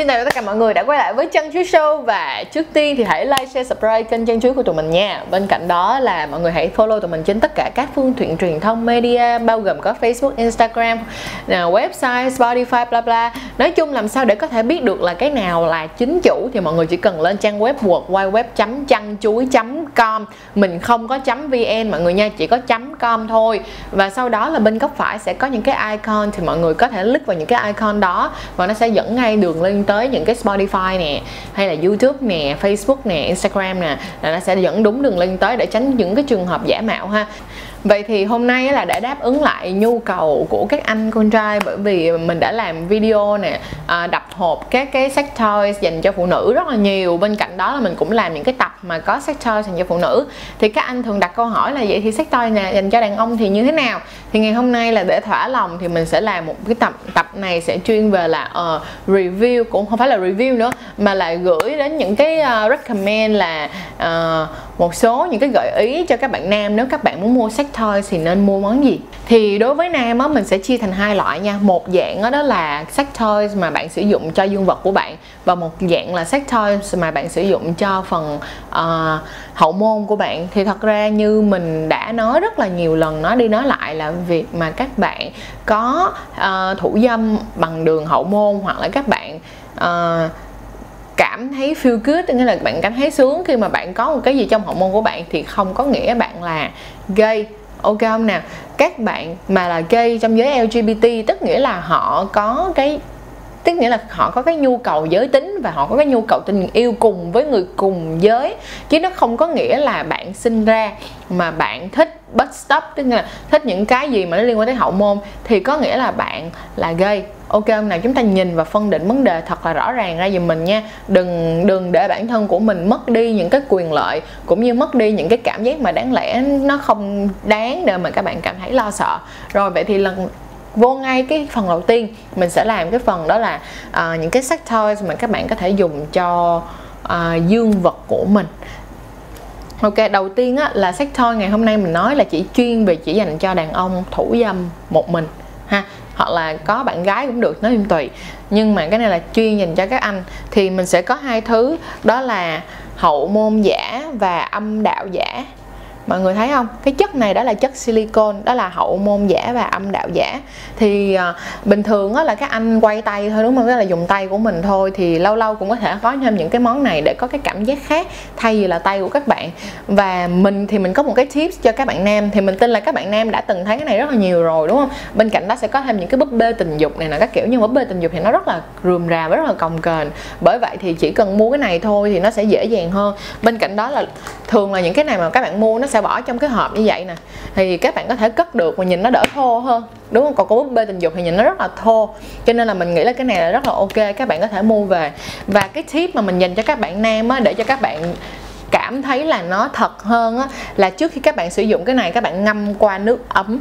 xin chào tất cả mọi người đã quay lại với Chân Chuối Show. Và trước tiên thì hãy like, share, subscribe kênh Chân Chuối của tụi mình nha. Bên cạnh đó là mọi người hãy follow tụi mình trên tất cả các phương tiện truyền thông media Bao gồm có Facebook, Instagram, website, Spotify, bla bla. Nói chung làm sao để có thể biết được là cái nào là chính chủ Thì mọi người chỉ cần lên trang web www.chăn-chuối.com Mình không có .vn mọi người nha, chỉ có .com thôi. Và sau đó là bên góc phải sẽ có những cái icon Thì mọi người có thể click vào những cái icon đó Và nó sẽ dẫn ngay đường lên tới những cái Spotify nè hay là YouTube nè, Facebook nè, Instagram nè là nó sẽ dẫn đúng đường link tới để tránh những cái trường hợp giả mạo ha. Vậy thì hôm nay là để đáp ứng lại nhu cầu của các anh con trai bởi vì mình đã làm video nè à, đập hộp các cái sex toys dành cho phụ nữ rất là nhiều. Bên cạnh đó là mình cũng làm những cái tập mà có sex toys dành cho phụ nữ. Thì các anh thường đặt câu hỏi là vậy thì sex toy nè dành cho đàn ông thì như thế nào? Thì ngày hôm nay là để thỏa lòng thì mình sẽ làm một cái tập tập này sẽ chuyên về là uh, review cũng không phải là review nữa mà là gửi đến những cái uh, recommend là uh, một số những cái gợi ý cho các bạn nam nếu các bạn muốn mua sex toys thì nên mua món gì? Thì đối với nam á mình sẽ chia thành hai loại nha. Một dạng đó, đó là sex toys mà bạn sử dụng cho dương vật của bạn và một dạng là sex toys mà bạn sử dụng cho phần uh, hậu môn của bạn. Thì thật ra như mình đã nói rất là nhiều lần nói đi nói lại là việc mà các bạn có uh, thủ dâm bằng đường hậu môn hoặc là các bạn uh, cảm thấy feel good nghĩa là bạn cảm thấy sướng khi mà bạn có một cái gì trong hậu môn của bạn thì không có nghĩa bạn là gay. Ok không nào? Các bạn mà là gay trong giới LGBT tức nghĩa là họ có cái, tức nghĩa là họ có cái nhu cầu giới tính và họ có cái nhu cầu tình yêu cùng với người cùng giới. Chứ nó không có nghĩa là bạn sinh ra mà bạn thích bất stop tức là thích những cái gì mà nó liên quan tới hậu môn thì có nghĩa là bạn là gay ok hôm nào chúng ta nhìn và phân định vấn đề thật là rõ ràng ra giùm mình nha. Đừng đừng để bản thân của mình mất đi những cái quyền lợi cũng như mất đi những cái cảm giác mà đáng lẽ nó không đáng để mà các bạn cảm thấy lo sợ. Rồi vậy thì lần vô ngay cái phần đầu tiên mình sẽ làm cái phần đó là uh, những cái sex toys mà các bạn có thể dùng cho uh, dương vật của mình. Ok, đầu tiên á, là sex toy ngày hôm nay mình nói là chỉ chuyên về chỉ dành cho đàn ông thủ dâm một mình ha, hoặc là có bạn gái cũng được, nói em tùy. Nhưng mà cái này là chuyên dành cho các anh. Thì mình sẽ có hai thứ, đó là hậu môn giả và âm đạo giả mọi người thấy không? Cái chất này đó là chất silicon đó là hậu môn giả và âm đạo giả. Thì à, bình thường á là các anh quay tay thôi đúng không? Đó là dùng tay của mình thôi thì lâu lâu cũng có thể có thêm những cái món này để có cái cảm giác khác thay vì là tay của các bạn. Và mình thì mình có một cái tips cho các bạn nam thì mình tin là các bạn nam đã từng thấy cái này rất là nhiều rồi đúng không? Bên cạnh đó sẽ có thêm những cái búp bê tình dục này là các kiểu. Nhưng búp bê tình dục thì nó rất là rườm rà và rất là cồng kềnh. Bởi vậy thì chỉ cần mua cái này thôi thì nó sẽ dễ dàng hơn. Bên cạnh đó là thường là những cái này mà các bạn mua nó sẽ bỏ trong cái hộp như vậy nè. Thì các bạn có thể cất được mà nhìn nó đỡ thô hơn. Đúng không? Còn có búp bê tình dục thì nhìn nó rất là thô. Cho nên là mình nghĩ là cái này là rất là ok, các bạn có thể mua về. Và cái tip mà mình dành cho các bạn nam á, để cho các bạn cảm thấy là nó thật hơn á, là trước khi các bạn sử dụng cái này, các bạn ngâm qua nước ấm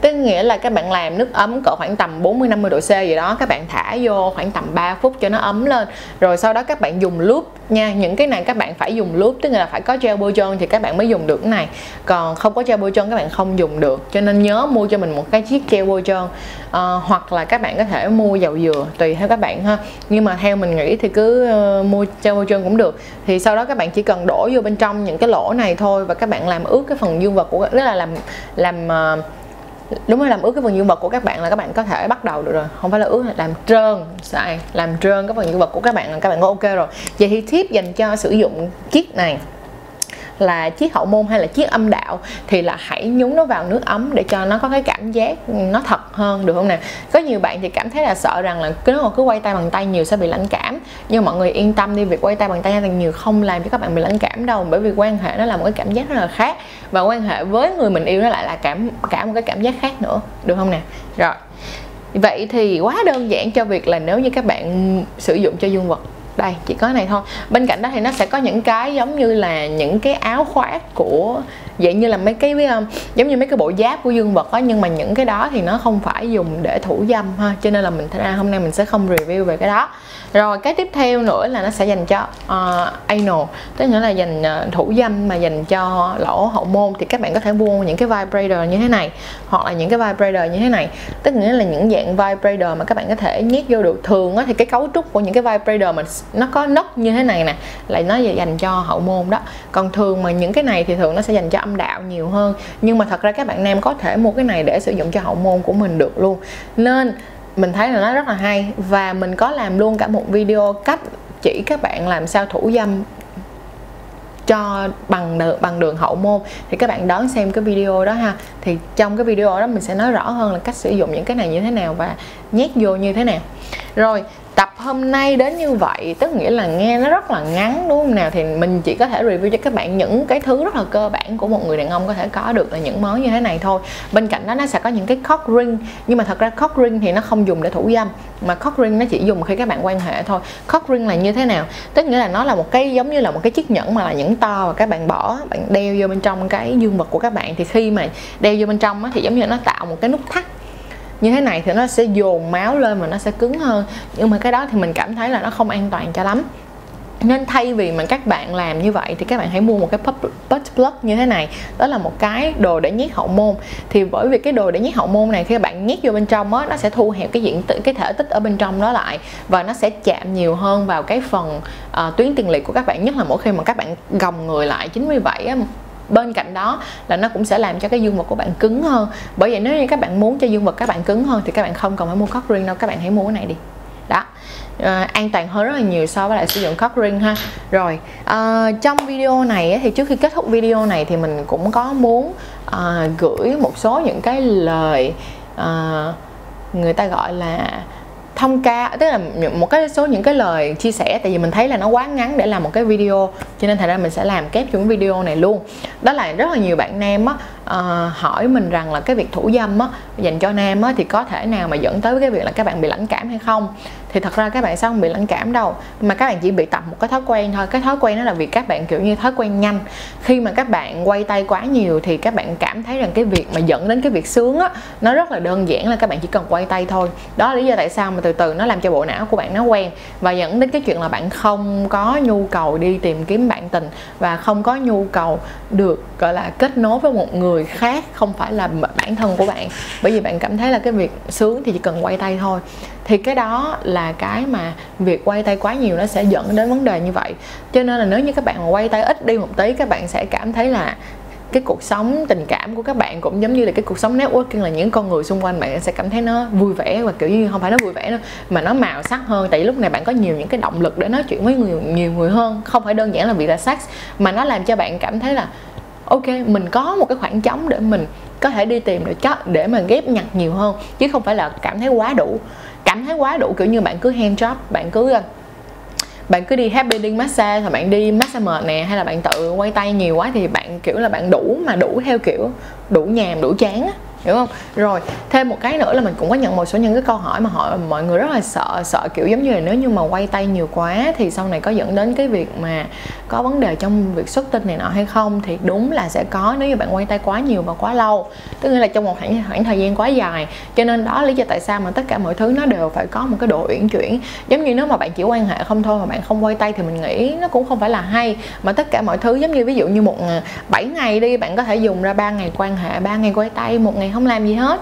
tức nghĩa là các bạn làm nước ấm cỡ khoảng tầm 40 50 độ C gì đó các bạn thả vô khoảng tầm 3 phút cho nó ấm lên rồi sau đó các bạn dùng lúp nha những cái này các bạn phải dùng lúp tức là phải có gel bôi trơn thì các bạn mới dùng được cái này còn không có gel bôi trơn các bạn không dùng được cho nên nhớ mua cho mình một cái chiếc gel bôi trơn à, hoặc là các bạn có thể mua dầu dừa tùy theo các bạn ha nhưng mà theo mình nghĩ thì cứ uh, mua gel bôi trơn cũng được thì sau đó các bạn chỉ cần đổ vô bên trong những cái lỗ này thôi và các bạn làm ướt cái phần dương vật của tức là làm làm uh, đúng là làm ướt cái phần dương vật của các bạn là các bạn có thể bắt đầu được rồi. Không phải là ướt, làm trơn sai làm trơn cái phần dương vật của các bạn là các bạn có ok rồi. Vậy thì tip dành cho sử dụng chiếc này là chiếc hậu môn hay là chiếc âm đạo thì là hãy nhúng nó vào nước ấm để cho nó có cái cảm giác nó thật hơn, được không nè? Có nhiều bạn thì cảm thấy là sợ rằng là cứ mà cứ quay tay bằng tay nhiều sẽ bị lãnh cảm. Nhưng mọi người yên tâm đi, việc quay tay bằng tay càng nhiều không làm cho các bạn bị lãnh cảm đâu, bởi vì quan hệ nó là một cái cảm giác rất là khác và quan hệ với người mình yêu nó lại là cảm, cả một cái cảm giác khác nữa, được không nè? Rồi, vậy thì quá đơn giản cho việc là nếu như các bạn sử dụng cho dương vật đây, chỉ có này thôi. Bên cạnh đó thì nó sẽ có những cái giống như là những cái áo khoác của vậy như là mấy cái um, giống như mấy cái bộ giáp của dương vật á nhưng mà những cái đó thì nó không phải dùng để thủ dâm ha. Cho nên là mình ra à, hôm nay mình sẽ không review về cái đó. Rồi cái tiếp theo nữa là nó sẽ dành cho uh, anal. Tức nghĩa là dành uh, thủ dâm mà dành cho lỗ hậu môn. Thì các bạn có thể mua những cái vibrator như thế này hoặc là những cái vibrator như thế này. Tức nghĩa là những dạng vibrator mà các bạn có thể nhét vô được thường á, thì cái cấu trúc của những cái vibrator mà nó có nấc như thế này nè lại nó dành cho hậu môn đó. Còn thường mà những cái này thì thường nó sẽ dành cho âm đạo nhiều hơn. Nhưng mà thật ra các bạn nam có thể mua cái này để sử dụng cho hậu môn của mình được luôn. Nên mình thấy là nó rất là hay. Và mình có làm luôn cả một video cách chỉ các bạn làm sao thủ dâm cho bằng đường, bằng đường hậu môn. Thì các bạn đón xem cái video đó ha. Thì trong cái video đó mình sẽ nói rõ hơn là cách sử dụng những cái này như thế nào và nhét vô như thế nào. Rồi tập hôm nay đến như vậy tức nghĩa là nghe nó rất là ngắn đúng không nào? Thì mình chỉ có thể review cho các bạn những cái thứ rất là cơ bản của một người đàn ông có thể có được là những món như thế này thôi. Bên cạnh đó nó sẽ có những cái cock ring. Nhưng mà thật ra cock ring thì nó không dùng để thủ dâm mà cock ring nó chỉ dùng khi các bạn quan hệ thôi. Cock ring là như thế nào? Tức nghĩa là nó là một cái giống như là một cái chiếc nhẫn mà là nhẫn to và các bạn bỏ bạn đeo vô bên trong cái dương vật của các bạn. Thì khi mà đeo vô bên trong á, thì giống như nó tạo một cái nút thắt như thế này thì nó sẽ dồn máu lên và nó sẽ cứng hơn. Nhưng mà cái đó thì mình cảm thấy là nó không an toàn cho lắm. Nên thay vì mà các bạn làm như vậy thì các bạn hãy mua một cái butt plug như thế này. Đó là một cái đồ để nhét hậu môn. Thì bởi vì cái đồ để nhét hậu môn này khi các bạn nhét vô bên trong á nó sẽ thu hẹp cái diện cái thể tích ở bên trong đó lại và nó sẽ chạm nhiều hơn vào cái phần uh, tuyến tiền liệt của các bạn. Nhất là mỗi khi mà các bạn gồng người lại. Chính vì vậy á bên cạnh đó là nó cũng sẽ làm cho cái dương vật của bạn cứng hơn. Bởi vậy nếu như các bạn muốn cho dương vật các bạn cứng hơn thì các bạn không cần phải mua cock ring đâu các bạn hãy mua cái này đi. Đó. À, an toàn hơn rất là nhiều so với lại sử dụng cock ring ha. Rồi à, trong video này thì trước khi kết thúc video này thì mình cũng có muốn à, gửi một số những cái lời à, người ta gọi là thông ca tức là một cái số những cái lời chia sẻ tại vì mình thấy là nó quá ngắn để làm một cái video cho nên thành ra mình sẽ làm kép trong video này luôn. Đó là rất là nhiều bạn nam á uh, hỏi mình rằng là cái việc thủ dâm á dành cho nam á thì có thể nào mà dẫn tới cái việc là các bạn bị lãnh cảm hay không? Thì thật ra các bạn sẽ không bị lãnh cảm đâu. Mà các bạn chỉ bị tập một cái thói quen thôi. Cái thói quen đó là việc các bạn, kiểu như, thói quen nhanh. Khi mà các bạn quay tay quá nhiều thì các bạn cảm thấy rằng cái việc mà dẫn đến cái việc sướng á, nó rất là đơn giản là các bạn chỉ cần quay tay thôi. Đó là lý do tại sao mà từ từ nó làm cho bộ não của bạn nó quen và dẫn đến cái chuyện là bạn không có nhu cầu đi tìm kiếm bạn tình và không có nhu cầu được, gọi là, kết nối với một người khác, không phải là bản thân của bạn. Bởi vì bạn cảm thấy là cái việc sướng thì chỉ cần quay tay thôi. Thì cái đó là là cái mà việc quay tay quá nhiều nó sẽ dẫn đến vấn đề như vậy. Cho nên là nếu như các bạn mà quay tay ít đi một tí, các bạn sẽ cảm thấy là cái cuộc sống, tình cảm của các bạn cũng giống như là cái cuộc sống networking là những con người xung quanh bạn sẽ cảm thấy nó vui vẻ và kiểu như không phải nó vui vẻ nữa mà nó màu sắc hơn. Tại vì lúc này bạn có nhiều những cái động lực để nói chuyện với người, nhiều người hơn, không phải đơn giản là vì là sex, mà nó làm cho bạn cảm thấy là, ok, mình có một cái khoảng trống để mình có thể đi tìm được chất để mà ghép nhặt nhiều hơn, chứ không phải là cảm thấy quá đủ cảm thấy quá đủ, kiểu như bạn cứ hand job, bạn cứ ờ, bạn cứ đi happy ending massage, hoặc bạn đi massage mệt nè, hay là bạn tự quay tay nhiều quá thì bạn, kiểu là bạn đủ mà đủ theo kiểu, đủ nhàm, đủ chán á hiểu không? Rồi thêm một cái nữa là mình cũng có nhận một số những cái câu hỏi mà họ mọi người rất là sợ sợ kiểu giống như là nếu như mà quay tay nhiều quá thì sau này có dẫn đến cái việc mà có vấn đề trong việc xuất tinh này nọ hay không thì đúng là sẽ có nếu như bạn quay tay quá nhiều và quá lâu. Tức là trong một khoảng, khoảng thời gian quá dài. Cho nên đó lý do tại sao mà tất cả mọi thứ nó đều phải có một cái độ uyển chuyển. Giống như nếu mà bạn chỉ quan hệ không thôi mà bạn không quay tay thì mình nghĩ nó cũng không phải là hay. Mà tất cả mọi thứ giống như ví dụ như một à, 7 ngày đi bạn có thể dùng ra ba ngày quan hệ ba ngày quay tay một ngày không làm gì hết,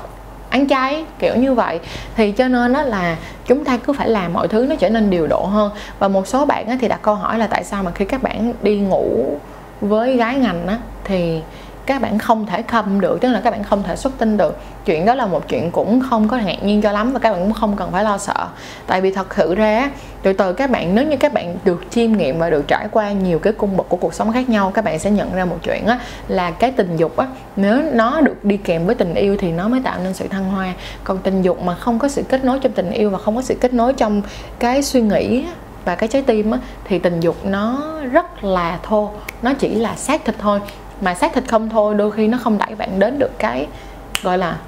ăn chay, kiểu như vậy. Thì cho nên đó là chúng ta cứ phải làm mọi thứ nó trở nên điều độ hơn. Và một số bạn thì đặt câu hỏi là tại sao mà khi các bạn đi ngủ với gái ngành á thì các bạn không thể khâm được tức là các bạn không thể xuất tinh được. Chuyện đó là một chuyện cũng không có ngạc nhiên cho lắm và các bạn cũng không cần phải lo sợ. Tại vì thật sự ra từ từ các bạn nếu như các bạn được chiêm nghiệm và được trải qua nhiều cái cung bậc của cuộc sống khác nhau các bạn sẽ nhận ra một chuyện á là cái tình dục á nếu nó được đi kèm với tình yêu thì nó mới tạo nên sự thăng hoa. Còn tình dục mà không có sự kết nối trong tình yêu và không có sự kết nối trong cái suy nghĩ và cái trái tim á, thì tình dục nó rất là thô nó chỉ là xác thịt thôi mà xác thịt không thôi, đôi khi nó không đẩy bạn đến được cái, gọi là,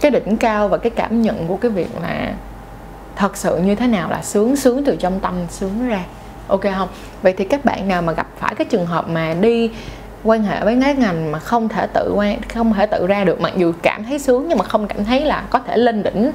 cái đỉnh cao và cái cảm nhận của cái việc là thật sự như thế nào là sướng sướng từ trong tâm, sướng ra. Ok không? Vậy thì các bạn nào mà gặp phải cái trường hợp mà đi quan hệ với cái ngành mà không thể tự quan, không thể tự ra được, mặc dù cảm thấy sướng nhưng mà không cảm thấy là có thể lên đỉnh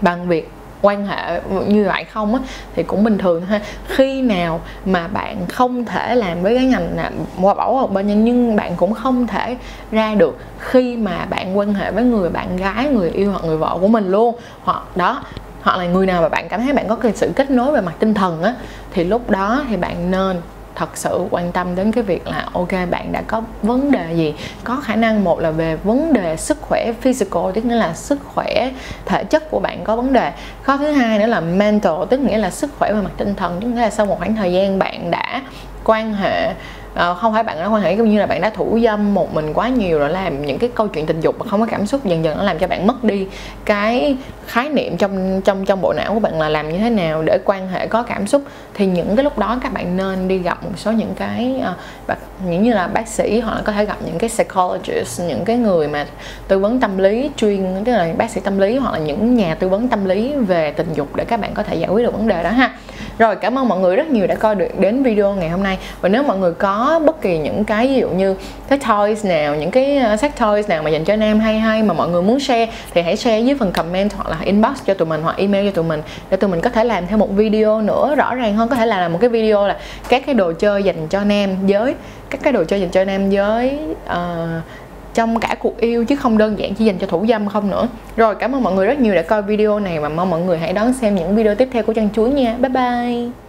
bằng việc quan hệ như vậy không á, thì cũng bình thường ha. Khi nào mà bạn không thể làm với cái ngành là qua bảo hoặc bên nhân, nhưng bạn cũng không thể ra được khi mà bạn quan hệ với người bạn gái, người yêu hoặc người vợ của mình luôn. Hoặc đó, hoặc là người nào mà bạn cảm thấy bạn có cái sự kết nối về mặt tinh thần á, thì lúc đó thì bạn nên thật sự quan tâm đến cái việc là, ok, bạn đã có vấn đề gì? Có khả năng một là về vấn đề sức khỏe physical, tức nghĩa là sức khỏe thể chất của bạn có vấn đề. Khó thứ hai nữa là mental, tức nghĩa là sức khỏe về mặt tinh thần, tức nghĩa là sau một khoảng thời gian bạn đã quan hệ à, không phải bạn đã quan hệ cũng như là bạn đã thủ dâm một mình quá nhiều rồi làm những cái câu chuyện tình dục mà không có cảm xúc dần dần nó làm cho bạn mất đi cái khái niệm trong trong trong bộ não của bạn là làm như thế nào để quan hệ có cảm xúc. Thì những cái lúc đó các bạn nên đi gặp một số những cái à, những như là bác sĩ hoặc là có thể gặp những cái psychologist những cái người mà tư vấn tâm lý chuyên tức là bác sĩ tâm lý hoặc là những nhà tư vấn tâm lý về tình dục để các bạn có thể giải quyết được vấn đề đó ha rồi cảm ơn mọi người rất nhiều đã coi được đến video ngày hôm nay. Và nếu mọi người có bất kỳ những cái ví dụ như cái toys nào những cái ờ, sách sex toys nào mà dành cho nam hay hay mà mọi người muốn share thì hãy share dưới phần comment hoặc là inbox cho tụi mình hoặc email cho tụi mình để tụi mình có thể làm thêm một video nữa rõ ràng hơn. Có thể là một cái video là các cái đồ chơi dành cho nam giới các cái đồ chơi dành cho nam giới uh, ờ, trong cả cuộc yêu chứ không đơn giản chỉ dành cho thủ dâm không nữa. Rồi, cảm ơn mọi người rất nhiều đã coi video này và mong mọi người hãy đón xem những video tiếp theo của chân chuối nha. Bye bye.